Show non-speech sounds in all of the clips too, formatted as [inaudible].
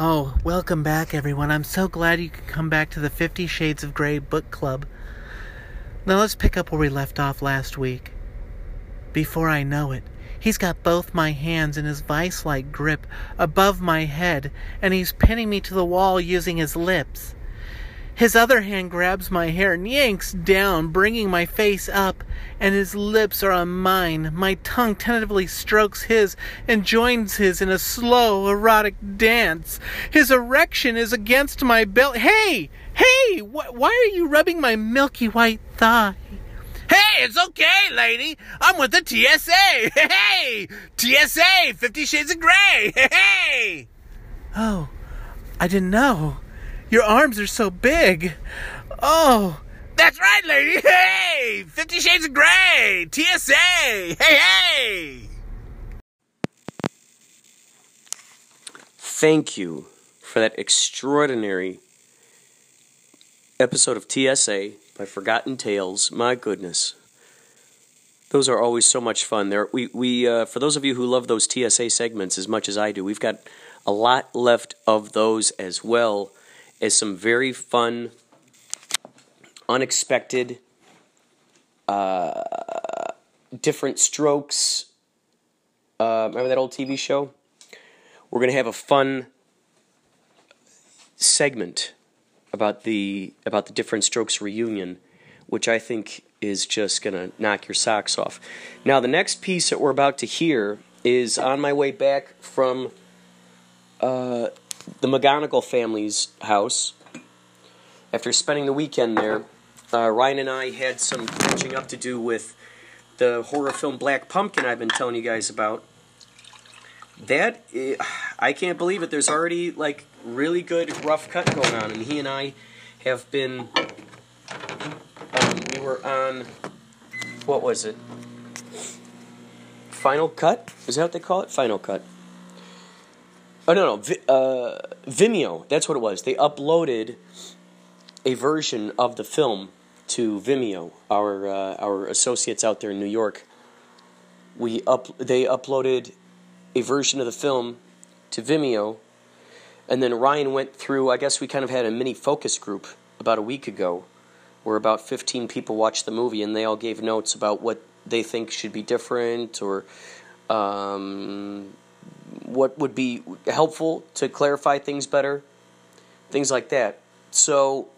Oh, welcome back, everyone. I'm so glad you could come back to the Fifty Shades of Grey book club. Now let's pick up where we left off last week. Before I know it, he's got both my hands in his vice like grip above my head, and he's pinning me to the wall using his lips. His other hand grabs my hair and yanks down, bringing my face up, and his lips are on mine. My tongue tentatively strokes his and joins his in a slow, erotic dance. His erection is against my belt. Hey! Hey! Wh- why are you rubbing my milky white thigh? Hey, it's okay, lady. I'm with the TSA. [laughs] Hey! TSA, Fifty Shades of Grey. [laughs] Hey! Oh, I didn't know. Your arms are so big. Oh, That's right, lady. Hey! Fifty Shades of Grey. TSA. Hey, hey! Thank you for that extraordinary episode of TSA by Forgotten Tales. My goodness. Those are always so much fun. There, we, we uh, for those of you who love those TSA segments as much as I do, we've got a lot left of those as well as some very fun, unexpected, uh, Diff'rent Strokes. Uh, remember that old TV show? We're going to have a fun segment about the about the Diff'rent Strokes reunion, which I think is just going to knock your socks off. Now, the next piece that we're about to hear is on my way back from uh, the McGonigal family's house. After spending the weekend there, uh, Ryan and I had some catching up to do with the horror film Black Pumpkin I've been telling you guys about. That eh, I can't believe it. There's already like really good rough cut going on, and he and I have been. Um, we were on. What was it? Final cut? Is that what they call it? Final cut. Oh no no, uh, Vimeo. That's what it was. They uploaded a version of the film to Vimeo. Our uh, our associates out there in New York. We up they uploaded a version of the film to Vimeo, and then Ryan went through. I guess we kind of had a mini focus group about a week ago, where about fifteen people watched the movie, and they all gave notes about what they think should be different or. Um, what would be helpful to clarify things better, things like that. So,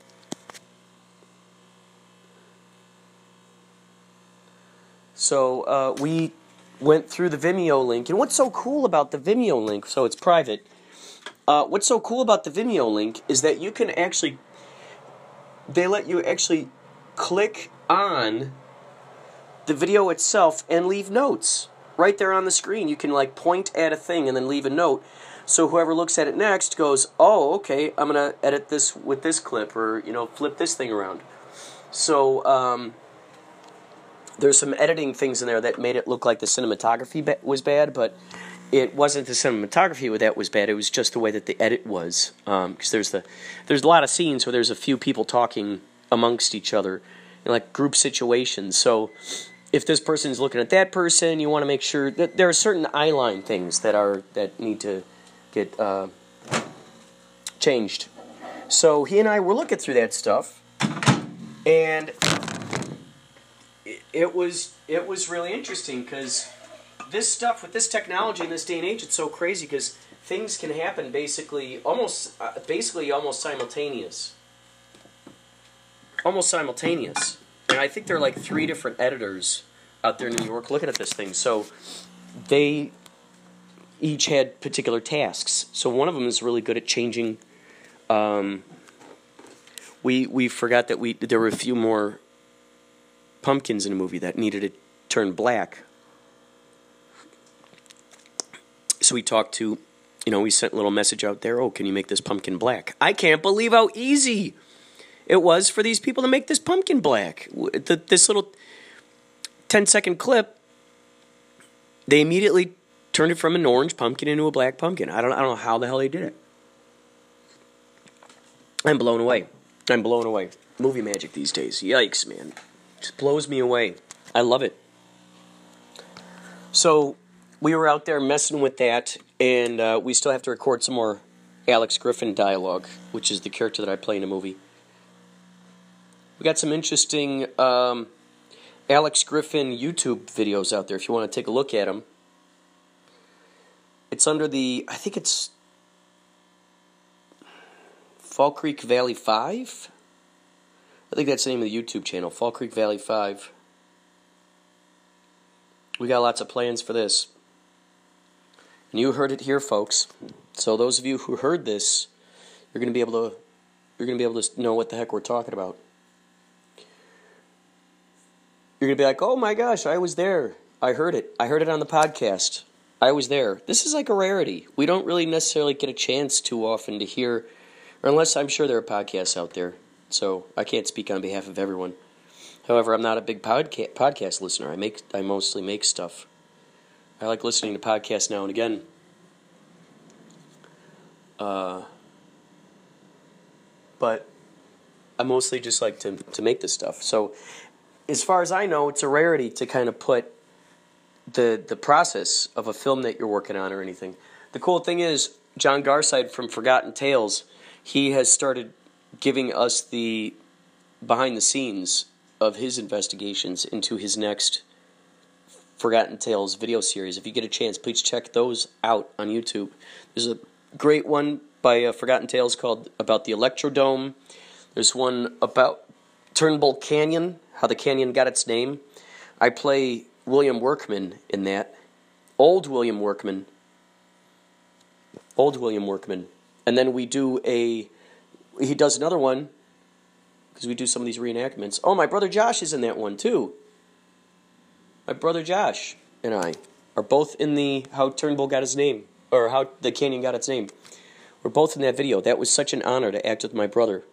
so uh, we went through the Vimeo link, and what's so cool about the Vimeo link? So it's private. Uh, what's so cool about the Vimeo link is that you can actually, they let you actually click on the video itself and leave notes right there on the screen. You can like point at a thing and then leave a note. So whoever looks at it next goes, "Oh, okay, I'm gonna edit this with this clip, or you know, flip this thing around." So um, there's some editing things in there that made it look like the cinematography ba- was bad, but it wasn't the cinematography that was bad. It was just the way that the edit was. Because there's the there's a lot of scenes where there's a few people talking amongst each other, in like group situations. So if this person is looking at that person, you want to make sure that there are certain eye line things that are that need to get uh, changed. So he and I were looking through that stuff, and it, it was it was really interesting because this stuff with this technology in this day and age, it's so crazy because things can happen basically almost uh, basically almost simultaneous, almost simultaneous. And I think there are like three different editors out there in New York looking at this thing. So they each had particular tasks. So one of them is really good at changing. Um, we we forgot that we there were a few more pumpkins in a movie that needed to turn black. So we talked to, you know, we sent a little message out there. Oh, can you make this pumpkin black? I can't believe how easy it was for these people to make this pumpkin black. The, this little 10 second clip, they immediately turned it from an orange pumpkin into a black pumpkin. I don't, I don't know how the hell they did it. I'm blown away. I'm blown away. Movie magic these days. Yikes, man. Just blows me away. I love it. So we were out there messing with that, and uh, we still have to record some more Alex Griffin dialogue, which is the character that I play in a movie. We got some interesting um, Alex Griffin YouTube videos out there if you want to take a look at them. It's under the, I think it's Fall Creek Valley 5? I think that's the name of the YouTube channel, Fall Creek Valley 5. We got lots of plans for this. And you heard it here, folks. So those of you who heard this, you're going to be able to you're going to be able to know what the heck we're talking about. You're going to be like, "Oh my gosh, I was there. I heard it. I heard it on the podcast. I was there." This is like a rarity. We don't really necessarily get a chance too often to hear unless I'm sure there are podcasts out there. So, I can't speak on behalf of everyone. However, I'm not a big podca- podcast listener. I make I mostly make stuff. I like listening to podcasts now and again. Uh, but I mostly just like to to make this stuff. So, as far as I know, it's a rarity to kind of put the the process of a film that you're working on or anything. The cool thing is John Garside from Forgotten Tales. He has started giving us the behind the scenes of his investigations into his next Forgotten Tales video series. If you get a chance, please check those out on YouTube. There's a great one by uh, Forgotten Tales called about the Electrodome. There's one about Turnbull Canyon, how the canyon got its name. I play William Workman in that. Old William Workman. Old William Workman. And then we do a he does another one because we do some of these reenactments. Oh, my brother Josh is in that one too. My brother Josh and I are both in the how Turnbull got his name or how the canyon got its name. We're both in that video. That was such an honor to act with my brother.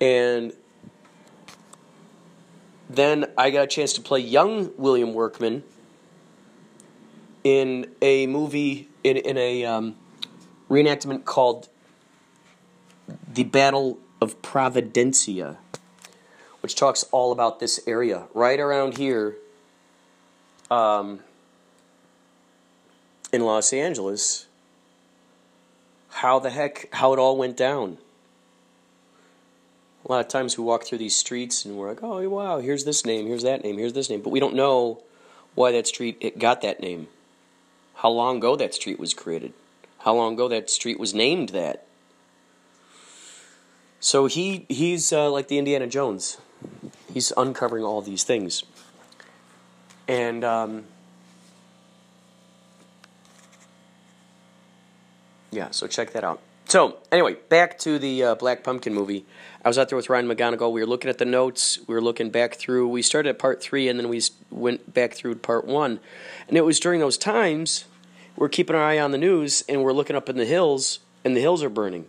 And then I got a chance to play young William Workman in a movie in in a um, reenactment called the Battle of Providencia, which talks all about this area right around here um, in Los Angeles. How the heck, how it all went down. A lot of times we walk through these streets and we're like, oh, wow, here's this name, here's that name, here's this name. But we don't know why that street it got that name. How long ago that street was created. How long ago that street was named that. So he he's uh, like the Indiana Jones. He's uncovering all these things, and um, yeah. So check that out. So anyway, back to the uh, Black Pumpkin movie. I was out there with Ryan McGonigal. We were looking at the notes. We were looking back through. We started at part three, and then we went back through part one. And it was during those times we're keeping our eye on the news, and we're looking up in the hills, and the hills are burning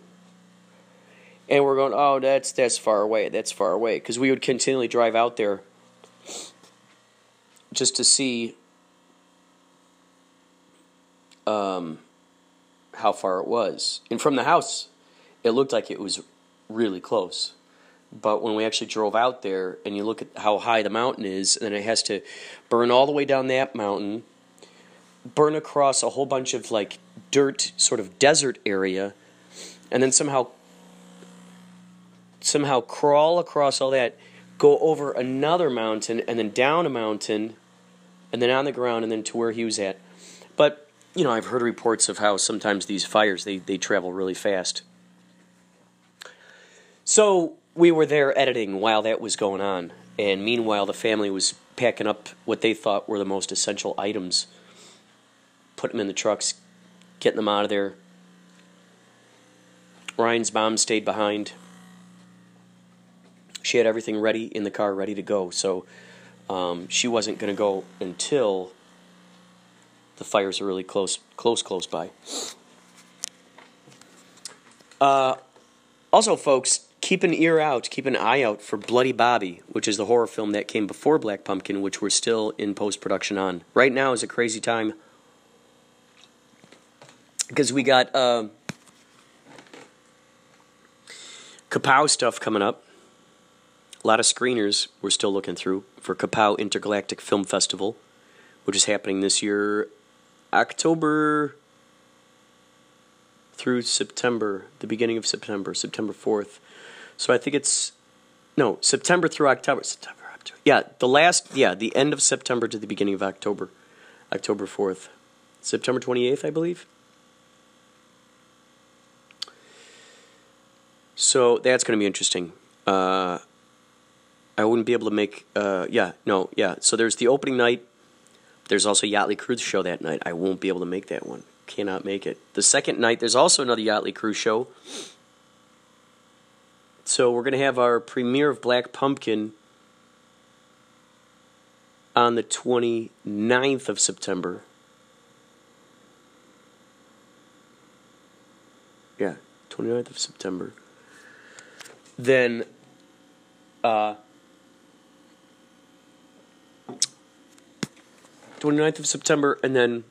and we're going, oh, that's that's far away, that's far away, because we would continually drive out there just to see um, how far it was, and from the house, it looked like it was really close. But when we actually drove out there, and you look at how high the mountain is, and then it has to burn all the way down that mountain, burn across a whole bunch of like dirt, sort of desert area, and then somehow somehow crawl across all that, go over another mountain, and then down a mountain, and then on the ground, and then to where he was at. You know, I've heard reports of how sometimes these fires they, they travel really fast. So we were there editing while that was going on, and meanwhile the family was packing up what they thought were the most essential items, putting them in the trucks, getting them out of there. Ryan's mom stayed behind she had everything ready in the car, ready to go. So um, she wasn't going to go until the fires are really close, close, close by. Uh, also, folks, keep an ear out, keep an eye out for Bloody Bobby, which is the horror film that came before Black Pumpkin, which we're still in post production on. Right now is a crazy time because we got uh, Kapow stuff coming up. A lot of screeners we're still looking through for Kapow Intergalactic Film Festival, which is happening this year, October through September, the beginning of September, September 4th. So I think it's no, September through October. September, October. Yeah, the last yeah, the end of September to the beginning of October. October 4th. September 28th, I believe. So that's going to be interesting. Uh, I wouldn't be able to make. Uh, yeah, no, yeah. So there's the opening night. There's also Yachtley Crew's show that night. I won't be able to make that one. Cannot make it. The second night, there's also another Yachtley Crew's show. So we're going to have our premiere of Black Pumpkin on the 29th of September. Yeah, 29th of September. Then uh 29th of September and then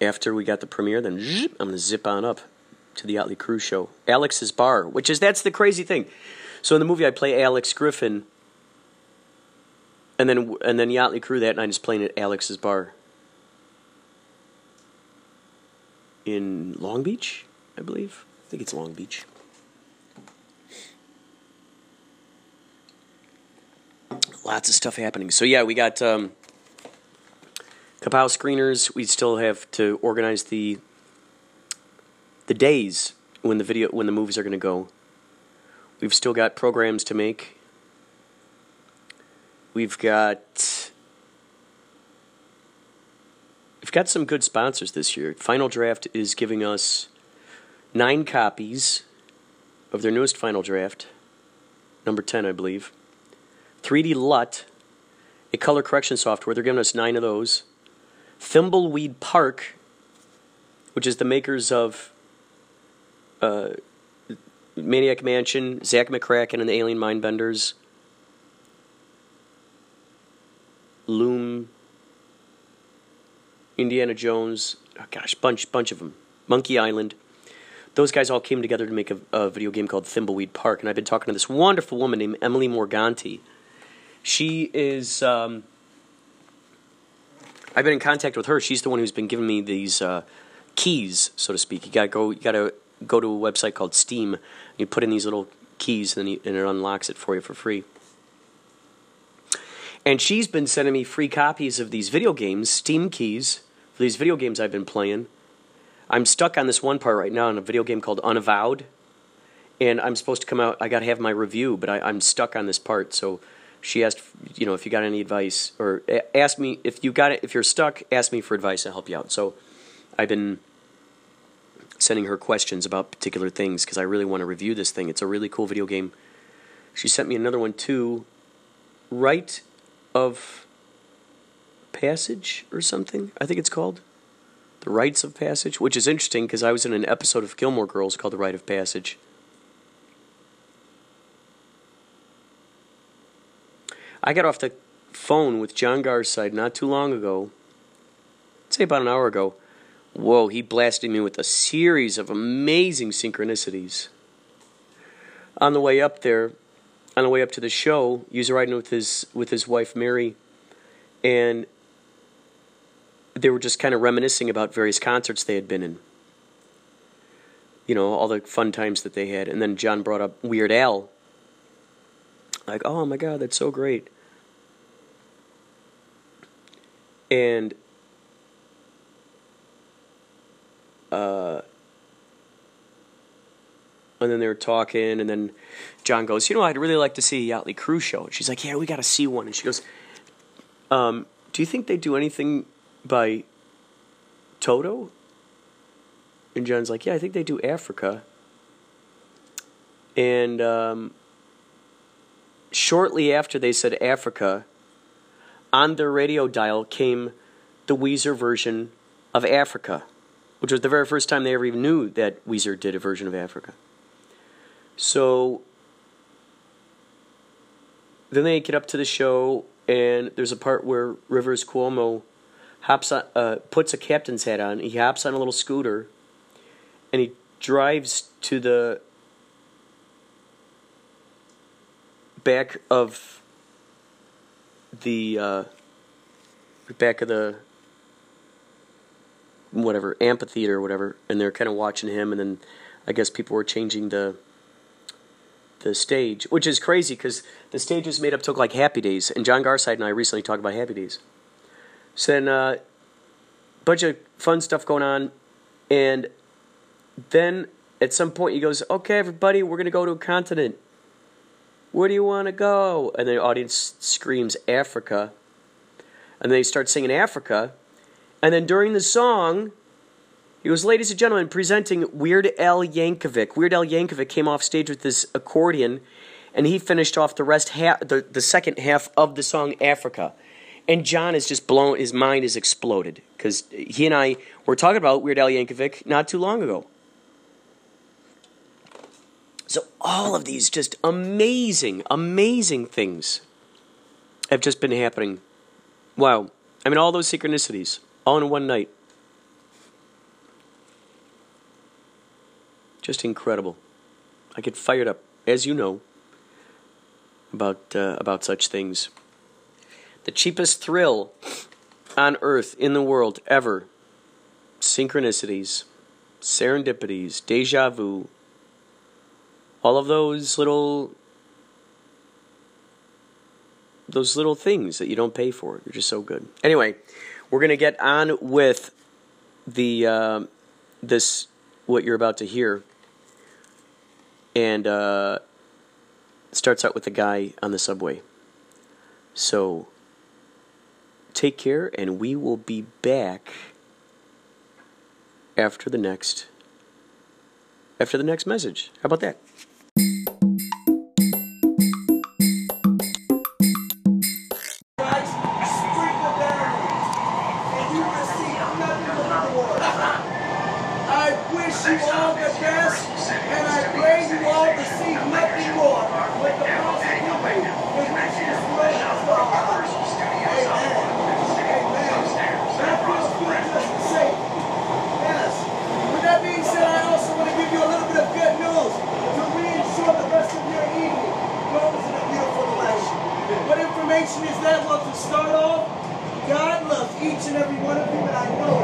after we got the premiere then I'm to zip on up to the Yachtley Crew's show. Alex's Bar, which is that's the crazy thing. So in the movie I play Alex Griffin and then and then Yachtley Crew that night is playing at Alex's Bar. in Long Beach, I believe. I think it's Long Beach. Lots of stuff happening. So yeah, we got um, Kapow screeners. We still have to organize the the days when the video when the movies are going to go. We've still got programs to make. We've got we've got some good sponsors this year. Final Draft is giving us nine copies of their newest Final Draft, number 10, I believe. 3D LUT, a color correction software. They're giving us nine of those. Thimbleweed Park, which is the makers of uh, Maniac Mansion, Zak McCracken and the Alien Mindbenders, Loom, Indiana Jones, oh gosh, bunch bunch of them. Monkey Island. Those guys all came together to make a, a, video game called Thimbleweed Park, and I've been talking to this wonderful woman named Emily Morganti. She is. Um, I've been in contact with her. She's the one who's been giving me these uh, keys, so to speak. You gotta go. You gotta go to a website called Steam. You put in these little keys, and, you, and it unlocks it for you for free. And she's been sending me free copies of these video games, Steam keys, for these video games I've been playing. I'm stuck on this one part right now in a video game called Unavowed. And I'm supposed to come out, I got to have my review, but I, am stuck on this part. So she asked, you know, if you got any advice, or ask me if you got it, if you're stuck, ask me for advice, I'll help you out. So I've been sending her questions about particular things because I really want to review this thing. It's a really cool video game. She sent me another one too. Right of Passage or something, I think it's called. The Rites of Passage, which is interesting because I was in an episode of Gilmore Girls called The Rite of Passage. I got off the phone with John Garside not too long ago, say about an hour ago. Whoa, he blasted me with a series of amazing synchronicities. On the way up there, on the way up to the show, he was riding with his with his wife Mary, and they were just kind of reminiscing about various concerts they had been in. You know, all the fun times that they had, and then John brought up Weird Al. Like, oh my God, that's so great. And uh, and then they were talking, and then John goes, "You know, I'd really like to see a Yachtley Crew's show." And she's like, "Yeah, we got to see one." And she goes, um, "Do you think they do anything by Toto?" And John's like, "Yeah, I think they do Africa." And um, shortly after they said Africa, on their radio dial came the Weezer version of Africa, which was the very first time they ever even knew that Weezer did a version of Africa. So then they get up to the show, and there's a part where Rivers Cuomo hops on, uh, puts a captain's hat on. He hops on a little scooter, and he drives to the back of the uh, back of the whatever amphitheater or whatever, and they're kind of watching him, and then I guess people were changing the the stage, which is crazy because the stage was made up to look like Happy Days, and John Garside and I recently talked about Happy Days. So then, a uh, bunch of fun stuff going on, and then at some point he goes, "Okay, everybody, we're gonna go to a continent. Where do you want to go?" And the audience screams, "Africa!" And they start singing Africa, and then during the song, he goes, Ladies and gentlemen, presenting Weird Al Yankovic. Weird Al Yankovic came off stage with this accordion, and he finished off the rest half, the, the second half of the song Africa. And John is just blown, his mind is exploded because he and I were talking about Weird Al Yankovic not too long ago. So, all of these just amazing, amazing things have just been happening. Wow. I mean, all those synchronicities, all in one night. Just incredible. I get fired up, as you know, about uh, about such things. The cheapest thrill on earth in the world ever. Synchronicities, serendipities, deja vu. All of those little those little things that you don't pay for. They're just so good. Anyway, we're gonna get on with the uh, this what you're about to hear and uh, starts out with the guy on the subway. So take care, and we will be back after the next after the next message. How about that? Okay, I'm going this you have I hallelujah.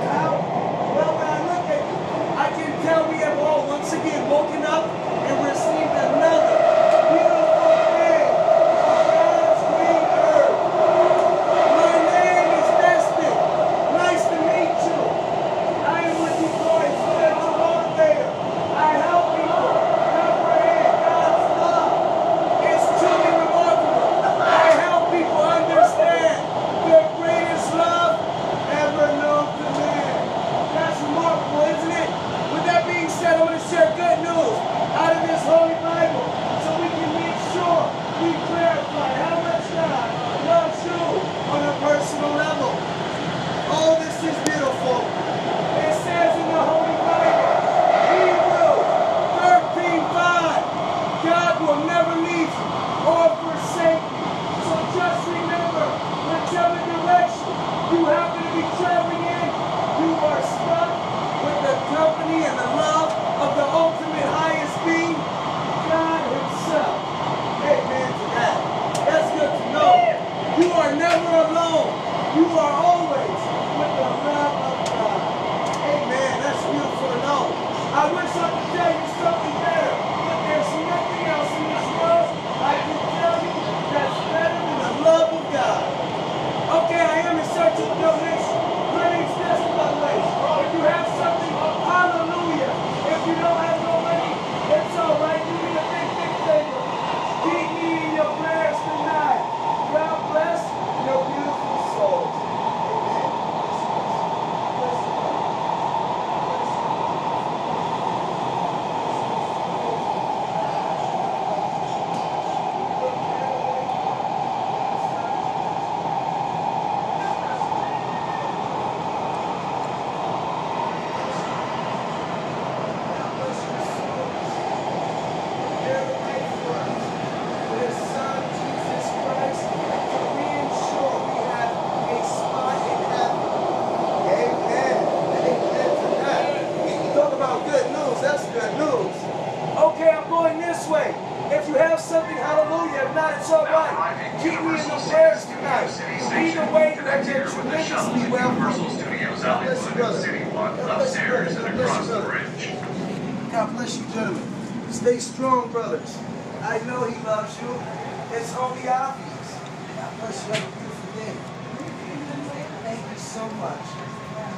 So much.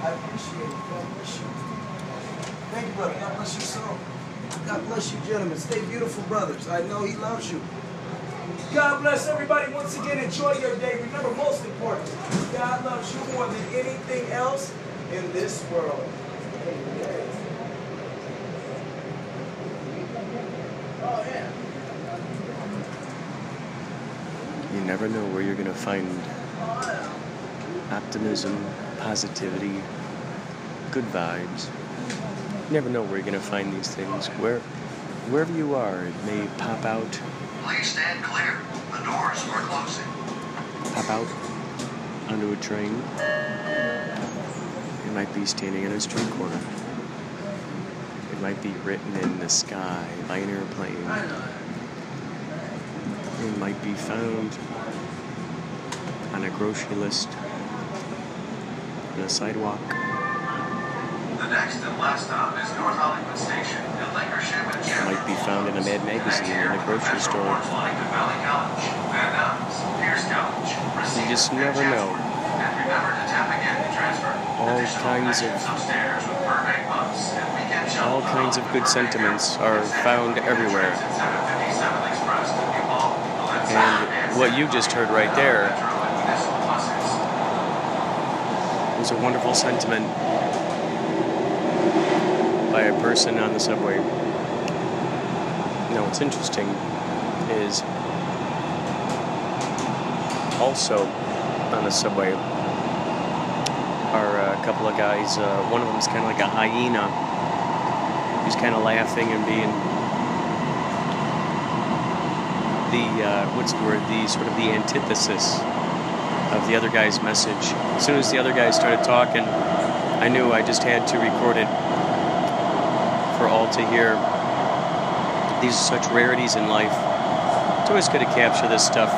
I appreciate it. God bless you. Thank you, brother. God bless your soul. God bless you, gentlemen. Stay beautiful, brothers. I know he loves you. God bless everybody. Once again, enjoy your day. Remember, most important, God loves you more than anything else in this world. Amen. Oh, yeah. You never know where you're going to find oh, optimism, positivity, good vibes. You never know where you're going to find these things. Where, wherever you are, it may pop out, Please stand clear. The doors are closing. pop out onto a train. It might be standing on a street corner. It might be written in the sky by an airplane. It might be found on a grocery list, a sidewalk. The next and last stop is North Hollywood Station at Lankershim and It might be found in a Mad magazine in a grocery store. Orange Line to Valley College, Van Nuys, Pierce College, You just never know. And remember to tap again to transfer. All kinds of- connections upstairs with Burbank bus and weekend shuttle All kinds of good sentiments are found everywhere. Transit 757 Express to Newhall, Valencia, And what you just heard right there was a wonderful sentiment by a person on the subway. Now, what's interesting is also on the subway are a couple of guys. Uh, one of them is kind of like a hyena. He's kind of laughing and being the uh, what's the word? The sort of the antithesis of the other guy's message. As soon as the other guy started talking, I knew I just had to record it for all to hear. These are such rarities in life. It's always good to capture this stuff.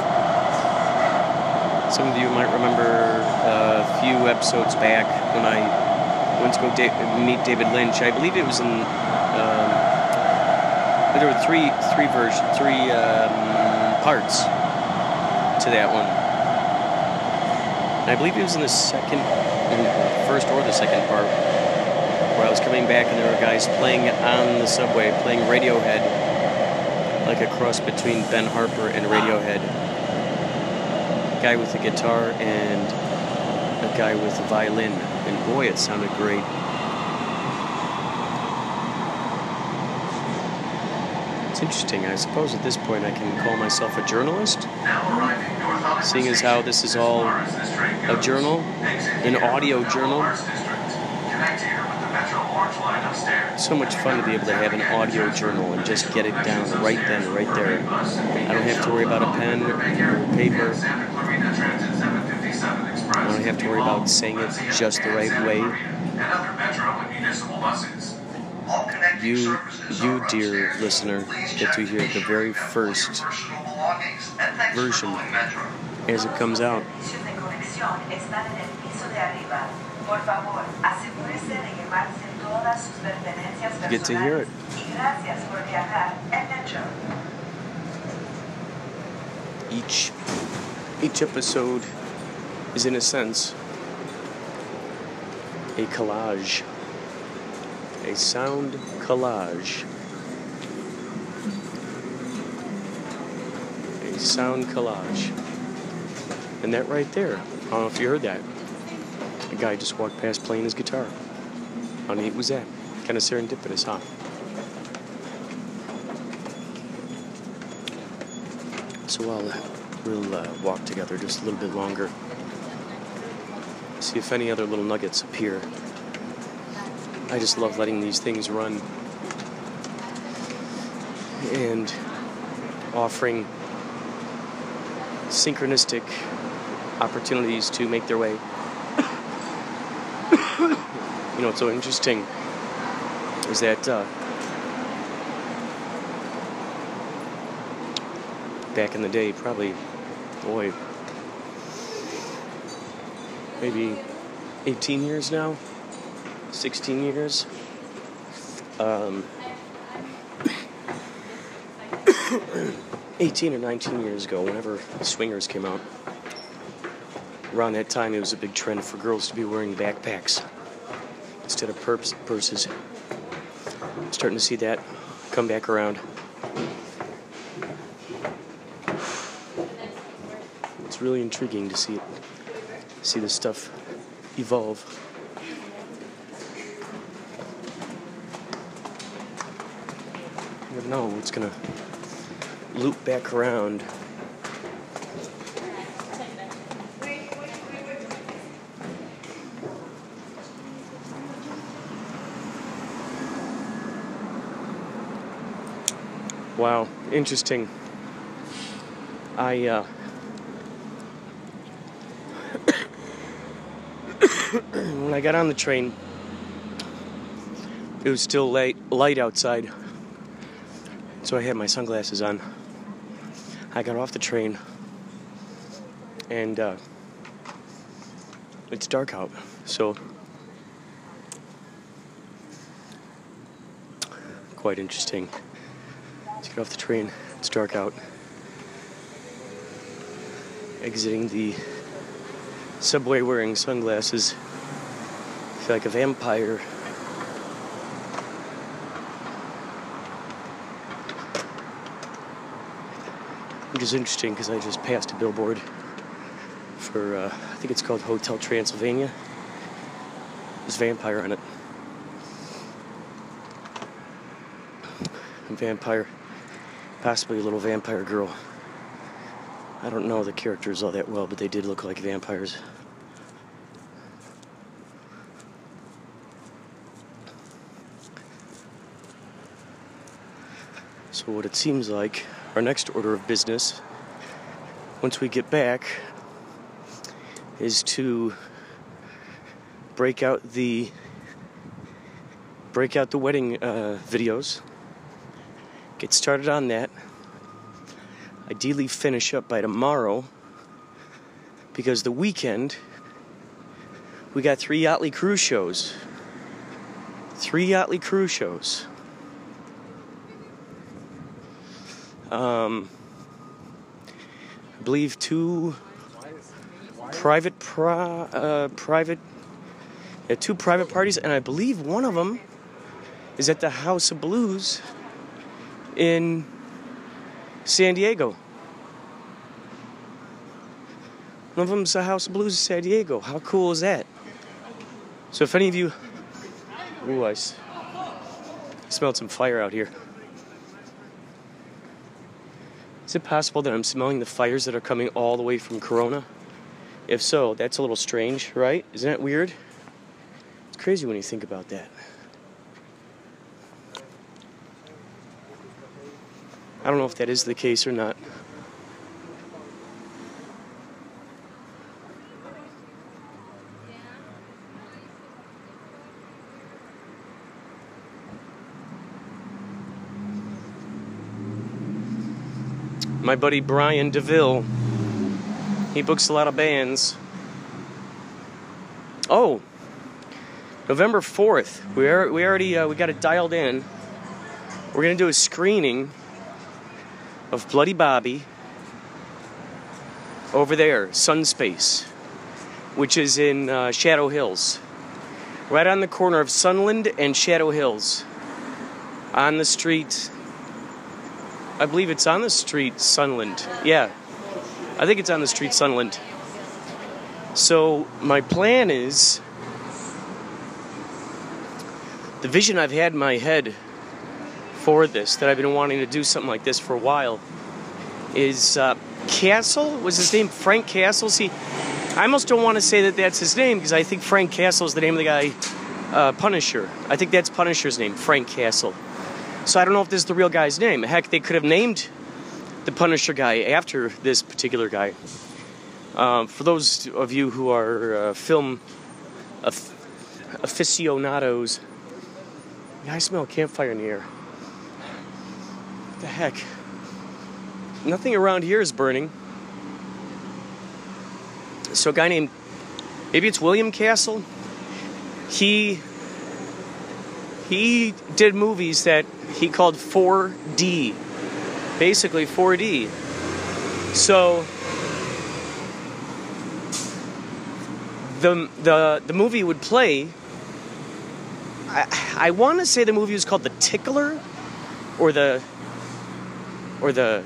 Some of you might remember a few episodes back when I went to go da- meet David Lynch. I believe it was in. Um, there were three, three versions, three um, parts to that one. And I believe it was in the second, in the first or the second part, where I was coming back and there were guys playing on the subway, playing Radiohead, like a cross between Ben Harper and Radiohead. A guy with a guitar and a guy with a violin. And boy, it sounded great. It's interesting. I suppose at this point I can call myself a journalist. Now arriving North Hollywood Seeing as how this is all As far as this train a journal, an audio journal. Arts District. Connect here with the Metro Orange Line upstairs. So much fun to be able to have an audio journal and just get it down right then, right there. I don't have to worry about a pen or paper. Santa Clarita Transit 757 Express. I don't have to worry about saying it just the right way. And other Metro and municipal buses. All connecting You, you, dear listener, get to hear the very first version as it comes out. You get to hear it. Each, each episode is, in a sense, a collage, a sound collage. A sound collage. And that right there, I don't know if you heard that. A guy just walked past playing his guitar. How neat was that? Kind of serendipitous, huh? So I'll, uh, we'll uh, walk together just a little bit longer. See if any other little nuggets appear. I just love letting these things run and offering synchronistic opportunities to make their way. you know what's so interesting is that uh, back in the day, probably boy, maybe 18 years now, 16 years. Um, [coughs] 18 or 19 years ago, whenever Swingers came out, around that time it was a big trend for girls to be wearing backpacks instead of purse, purses. starting to see that come back around. It's really intriguing to see it, see this stuff evolve. You it's gonna loop back around. Wow, interesting. I uh, [coughs] when I got on the train, it was still late, light outside, so I had my sunglasses on. I got off the train, and uh, it's dark out, so quite interesting. To get off the train, it's dark out. Exiting the subway wearing sunglasses. I feel like a vampire. Is interesting because I just passed a billboard for, uh, I think it's called Hotel Transylvania. There's vampire on it. A vampire, possibly a little vampire girl. I don't know the characters all that well, but they did look like vampires. So, what it seems like, our next order of business, once we get back, is to break out the break out the wedding uh, videos, get started on that. Ideally, finish up by tomorrow because the weekend we got three Yachtley Crew shows. Three Yachtley Crew shows. Um, I believe two private pro, uh, private yeah, two private parties, and I believe one of them is at the House of Blues in San Diego. One of them's the House of Blues in San Diego. How cool is that? So if any of you, ooh, I smelled some fire out here. Is it possible that I'm smelling the fires that are coming all the way from Corona? If so, that's a little strange, right? Isn't that weird? It's crazy when you think about that. I don't know if that is the case or not. My buddy Brian DeVille, he books a lot of bands. Oh, November 4th, we, are, we already uh, we got it dialed in. We're going to do a screening of Bloody Bobby over there, Sunspace, which is in uh, Shadow Hills. Right on the corner of Sunland and Shadow Hills. On the street, I believe it's on the street Sunland. Yeah, I think it's on the street Sunland. So, my plan is the vision I've had in my head for this, that I've been wanting to do something like this for a while, is uh, Castle. Was his name Frank Castle? See, I almost don't want to say that that's his name because I think Frank Castle is the name of the guy, uh, Punisher. I think that's Punisher's name, Frank Castle. So I don't know if this is the real guy's name. Heck, they could have named the Punisher guy after this particular guy. Um, for those of you who are uh, film aficionados, I smell campfire in the air. What the heck? Nothing around here is burning. So a guy named maybe it's William Castle. He he did movies that he called 4D. Basically 4D. So the the the movie would play I, I want to say the movie was called The Tickler or the or the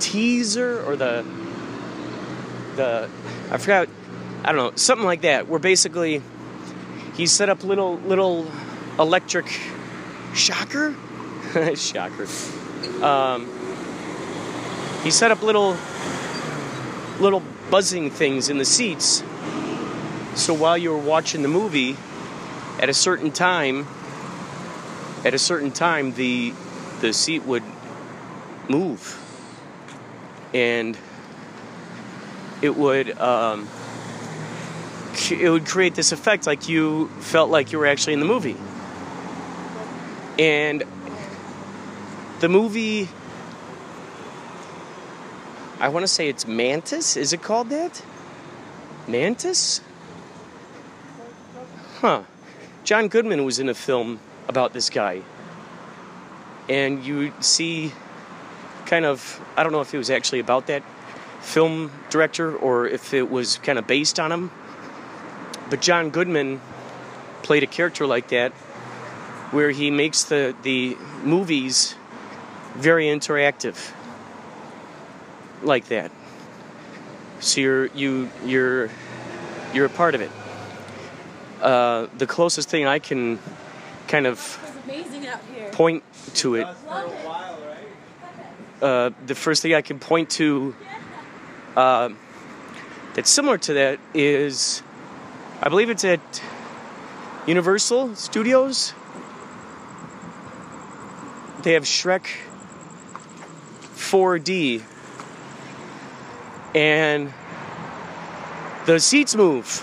teaser or the the I forgot I don't know something like that where basically he set up little little electric shocker? [laughs] Shocker. Um, he set up little little buzzing things in the seats. So while you were watching the movie at a certain time at a certain time the the seat would move. And it would um, it would create this effect like you felt like you were actually in the movie and the movie i want to say it's mantis is it called that? Mantis? Huh. John goodman was in a film about this guy. And you see kind of i don't know if it was actually about that film director or if it was kind of based on him. But john goodman played a character like that where he makes the, the movies very interactive like that so you're you you're you're a part of it uh, the closest thing i can kind of point to it uh, the first thing I can point to uh, that's similar to that is, I believe it's at Universal Studios. They have Shrek 4D, and the seats move.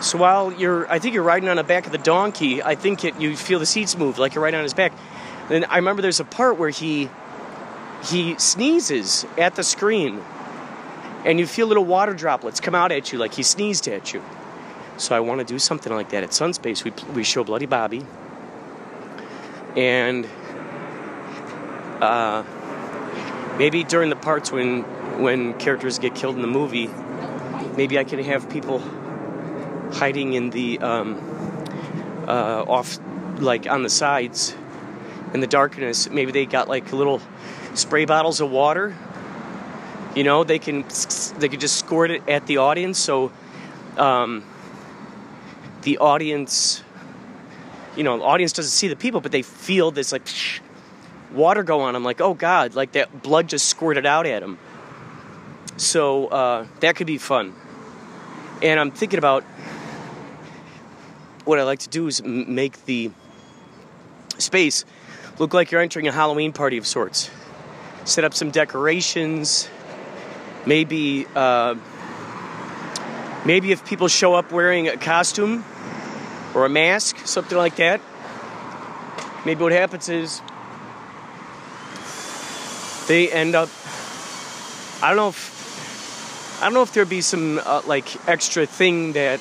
So while you're, I think you're riding on the back of the donkey, I think it, you feel the seats move like you're riding on his back. And I remember there's a part where he he sneezes at the screen and you feel little water droplets come out at you like he sneezed at you. So I want to do something like that at Sunspace. We, we show Bloody Bobby and uh, maybe during the parts when when characters get killed in the movie, maybe I can have people hiding in the um, uh, off like on the sides in the darkness. Maybe they got like little spray bottles of water. You know, they can they could just squirt it at the audience, so um, the audience, you know, the audience doesn't see the people, but they feel this like water go on them, like oh god, like that blood just squirted out at him. So uh, that could be fun. And I'm thinking about what I like to do is m- make the space look like you're entering a Halloween party of sorts set up some decorations. Maybe, uh, maybe if people show up wearing a costume or a mask, something like that. Maybe what happens is they end up. I don't know if I don't know if there'd be some uh, like extra thing that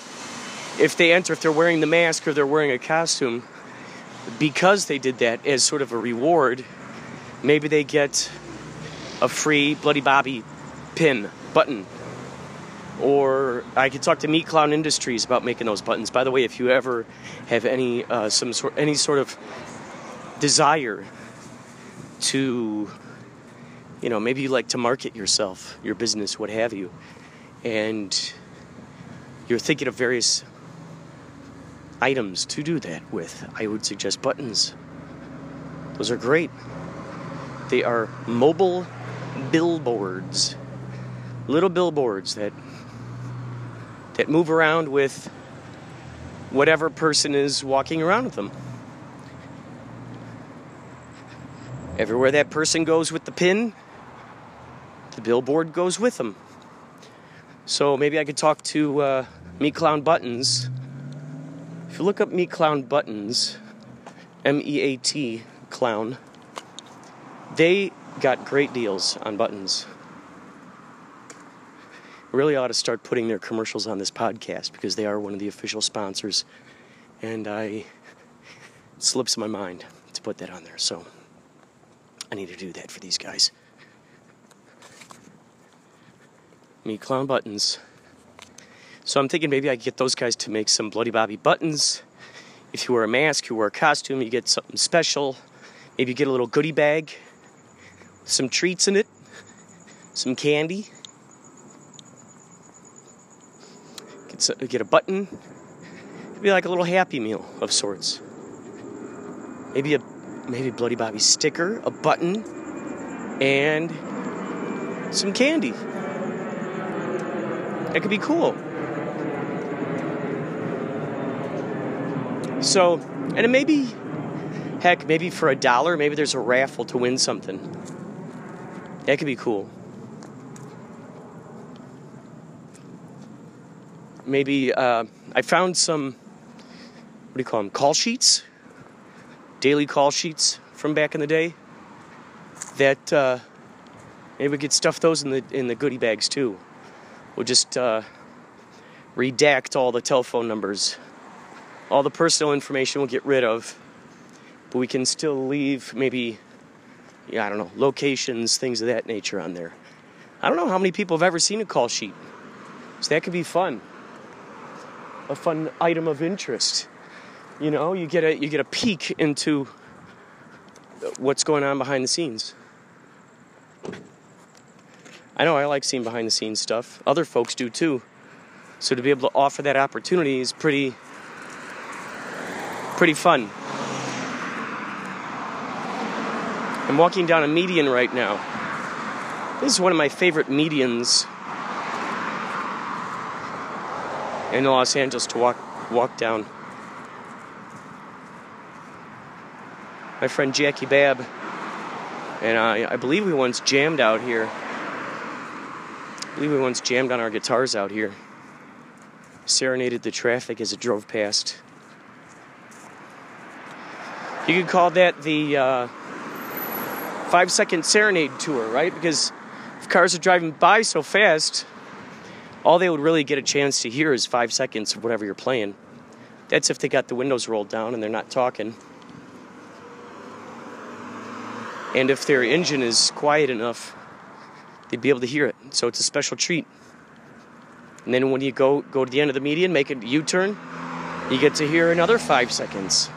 if they enter, if they're wearing the mask or they're wearing a costume, because they did that as sort of a reward, maybe they get a free Bloody Bobby pin button. Or I could talk to Meat Clown Industries about making those buttons. By the way, if you ever have any uh, some sort any sort of desire to, you know, maybe you like to market yourself, your business, what have you, and you're thinking of various items to do that with, I would suggest buttons. Those are great. They are mobile billboards, little billboards that that move around with whatever person is walking around with them. Everywhere that person goes with the pin, the billboard goes with them. So maybe I could talk to uh, Meat Clown Buttons. If you look up Meat Clown Buttons, M E A T Clown, they got great deals on buttons. really ought to start putting their commercials on this podcast because they are one of the official sponsors. And I it slips my mind to put that on there. So I need to do that for these guys. Meat Clown buttons. So I'm thinking maybe I could get those guys to make some Bloody Bobby buttons. If you wear a mask, you wear a costume, you get something special. Maybe you get a little goodie bag, some treats in it, some candy. Get, so- get a button. It'd be like a little happy meal of sorts. Maybe a maybe Bloody Bobby sticker, a button, and some candy. That could be cool. So, and it maybe, heck, maybe for a dollar, maybe there's a raffle to win something. That could be cool. Maybe uh, I found some, what do you call them, call sheets? Daily call sheets from back in the day. That uh, maybe we could stuff those in the in the goodie bags too. We'll just uh, redact all the telephone numbers all the personal information we'll get rid of, but we can still leave maybe, yeah, I don't know, locations, things of that nature on there. I don't know how many people have ever seen a call sheet, so that could be fun. A fun item of interest. You know, you get a you get a peek into what's going on behind the scenes. I know I like seeing behind the scenes stuff. Other folks do too. So to be able to offer that opportunity is pretty pretty fun. I'm walking down a median right now. This is one of my favorite medians in Los Angeles to walk walk down. My friend Jackie Babb and I, I believe we once jammed out here. I believe we once jammed on our guitars out here. Serenaded the traffic as it drove past. You could call that the uh, five second serenade tour, right? Because if cars are driving by so fast, all they would really get a chance to hear is five seconds of whatever you're playing. That's if they got the windows rolled down and they're not talking. And if their engine is quiet enough, they'd be able to hear it. So it's a special treat. And then when you go go to the end of the median, make a U-turn, you get to hear another five seconds.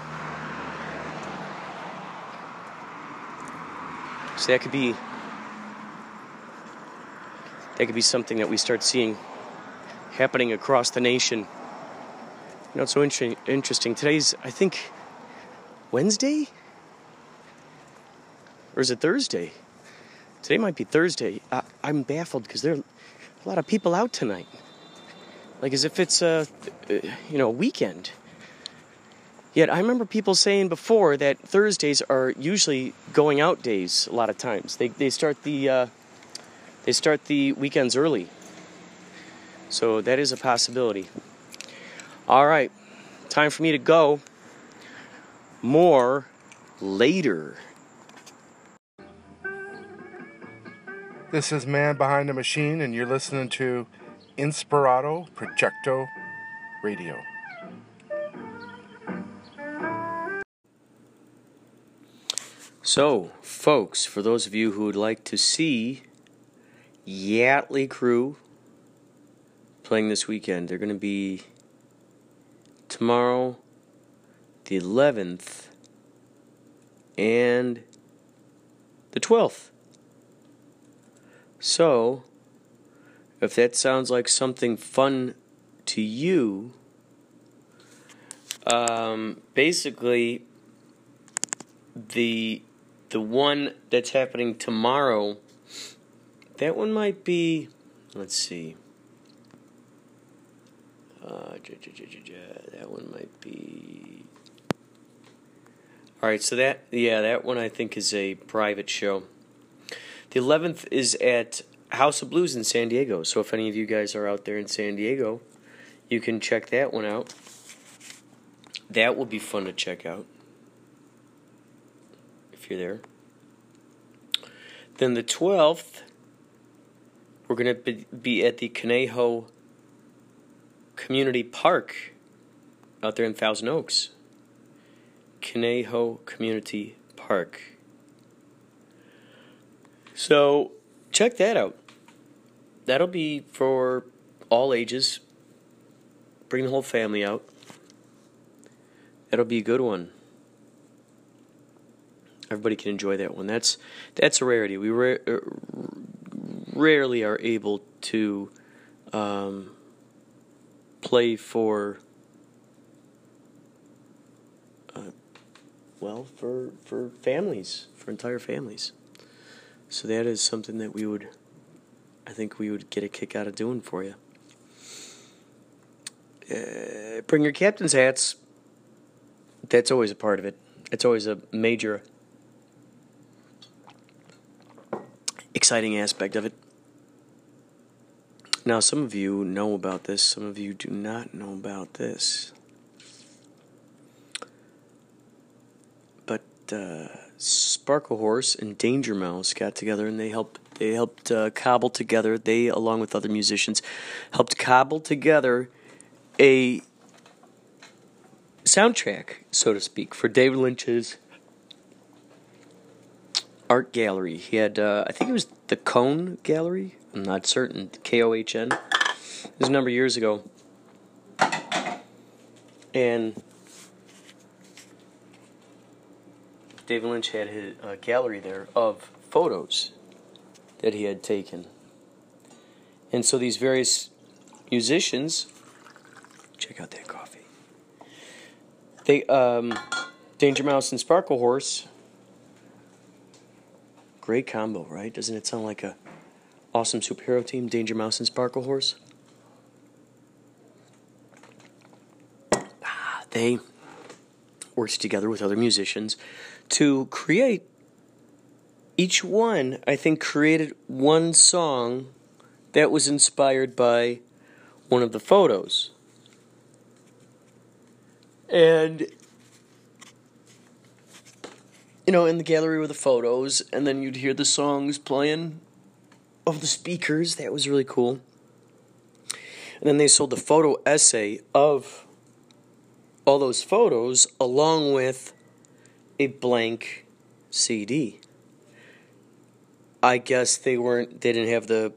So that could be that could be something that we start seeing happening across the nation. You know, it's so inter- interesting. Today's, I think, Wednesday? Or is it Thursday? Today might be Thursday. I- I'm baffled because there are a lot of people out tonight. Like as if it's a, you know, weekend. Yet I remember people saying before that Thursdays are usually going out days. A lot of times they they start the uh, they start the weekends early. So that is a possibility. All right, time for me to go. More later. This is Man Behind the Machine, and you're listening to Inspirato Projecto Radio. So, folks, for those of you who would like to see Yachtley Crew playing this weekend, they're going to be tomorrow, the 11th, and the 12th. So, if that sounds like something fun to you, um, basically, the the one that's happening tomorrow, that one might be. Let's see. Uh, ja, ja, ja, that one might be. All right, so that yeah, that one I think is a private show. The 11th is at House of Blues in San Diego. So if any of you guys are out there in San Diego, you can check that one out. That will be fun to check out if you're there. Then the 12th we're going to be, at the Conejo Community Park out there in Thousand Oaks. Conejo Community Park. So check that out. That'll be for all ages. Bring the whole family out. That'll be a good one. Everybody can enjoy that one. That's that's a rarity. We ra- uh, rarely are able to um, play for uh, well for for families for entire families. So that is something that we would, I think we would get a kick out of doing for you. Uh, bring your captain's hats. That's always a part of it. It's always a major, exciting aspect of it. Now, some of you know about this, some of you do not know about this. But uh, Sparklehorse and Danger Mouse got together and they helped they helped uh, cobble together. They, along with other musicians, helped cobble together a soundtrack, so to speak, for David Lynch's art gallery. He had, uh, I think it was the Kohn Gallery. I'm not certain. K O H N. It was a number of years ago, and David Lynch had his uh, gallery there of photos that he had taken. And so these various musicians, check out that coffee. They, um, Danger Mouse and Sparklehorse, great combo, right? Doesn't it sound like a awesome superhero team, Danger Mouse and Sparklehorse? Ah, they worked together with other musicians to create each one i think created one song that was inspired by one of the photos. And you know in the gallery were the photos and then you'd hear the songs playing over the speakers. That was really cool. And then they sold the photo essay of all those photos along with a blank CD. I guess they weren't they didn't have the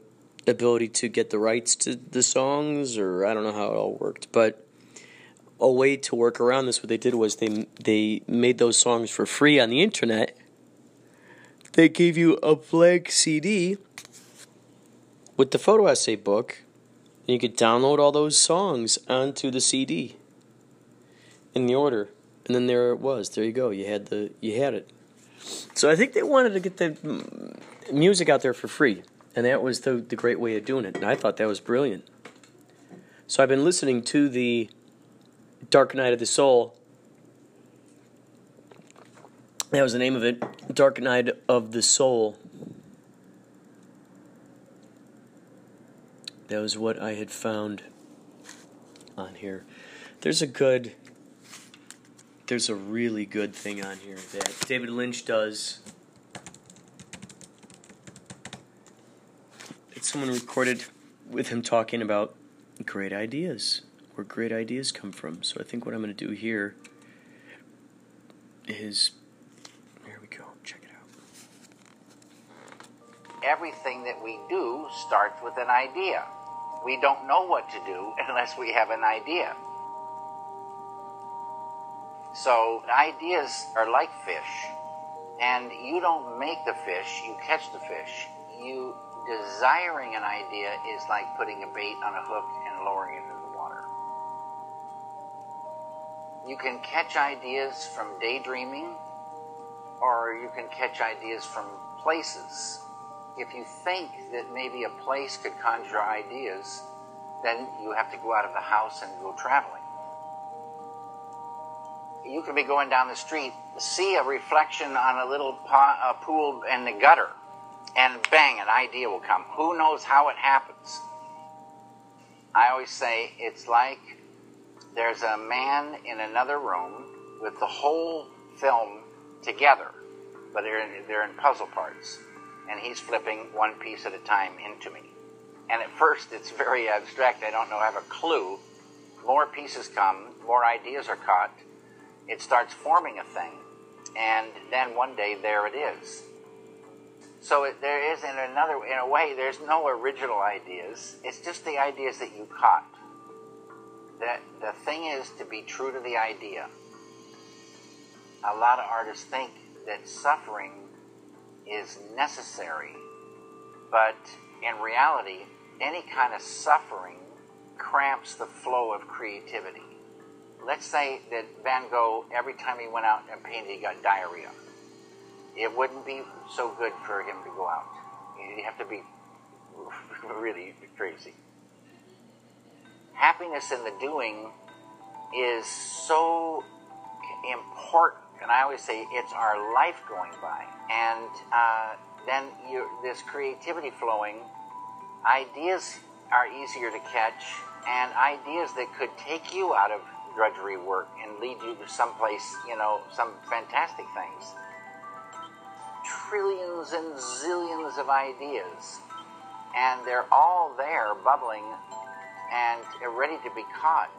ability to get the rights to the songs or I don't know how it all worked, but a way to work around this what they did was they they made those songs for free on the internet. They gave you a blank CD with the photo essay book and you could download all those songs onto the CD in the order and then there it was. There you go. You had the you had it. So I think they wanted to get the music out there for free, and that was the the great way of doing it. And I thought that was brilliant. So I've been listening to the Dark Night of the Soul. That was the name of it, Dark Night of the Soul. That was what I had found on here. There's a good there's a really good thing on here that David Lynch does. It's someone recorded with him talking about great ideas, where great ideas come from. So I think what I'm going to do here is. Here we go, check it out. Everything that we do starts with an idea. We don't know what to do unless we have an idea. So ideas are like fish, and you don't make the fish, you catch the fish. You desiring an idea is like putting a bait on a hook and lowering it into the water. You can catch ideas from daydreaming, or you can catch ideas from places. If you think that maybe a place could conjure ideas, then you have to go out of the house and go traveling you could be going down the street, see a reflection on a little a pool in the gutter, and bang, an idea will come. Who knows how it happens? I always say it's like there's a man in another room with the whole film together, but they're in, they're in puzzle parts, and he's flipping one piece at a time into me. And at first, it's very abstract. I don't know, I have a clue. More pieces come, more ideas are caught. It starts forming a thing. And then one day, there it is. So it, there is, in another, in a way, there's no original ideas. It's just the ideas that you caught. That the thing is to be true to the idea. A lot of artists think that suffering is necessary, but in reality, any kind of suffering cramps the flow of creativity. Let's say that Van Gogh, every time he went out and painted, he got diarrhea. It wouldn't be so good for him to go out. You'd have to be [laughs] really crazy. Happiness in the doing is so important, and I always say it's our life going by. And uh, then you, this creativity flowing, ideas are easier to catch, and ideas that could take you out of drudgery work and lead you to someplace, you know, some fantastic things. Trillions and zillions of ideas, and they're all there bubbling and ready to be caught.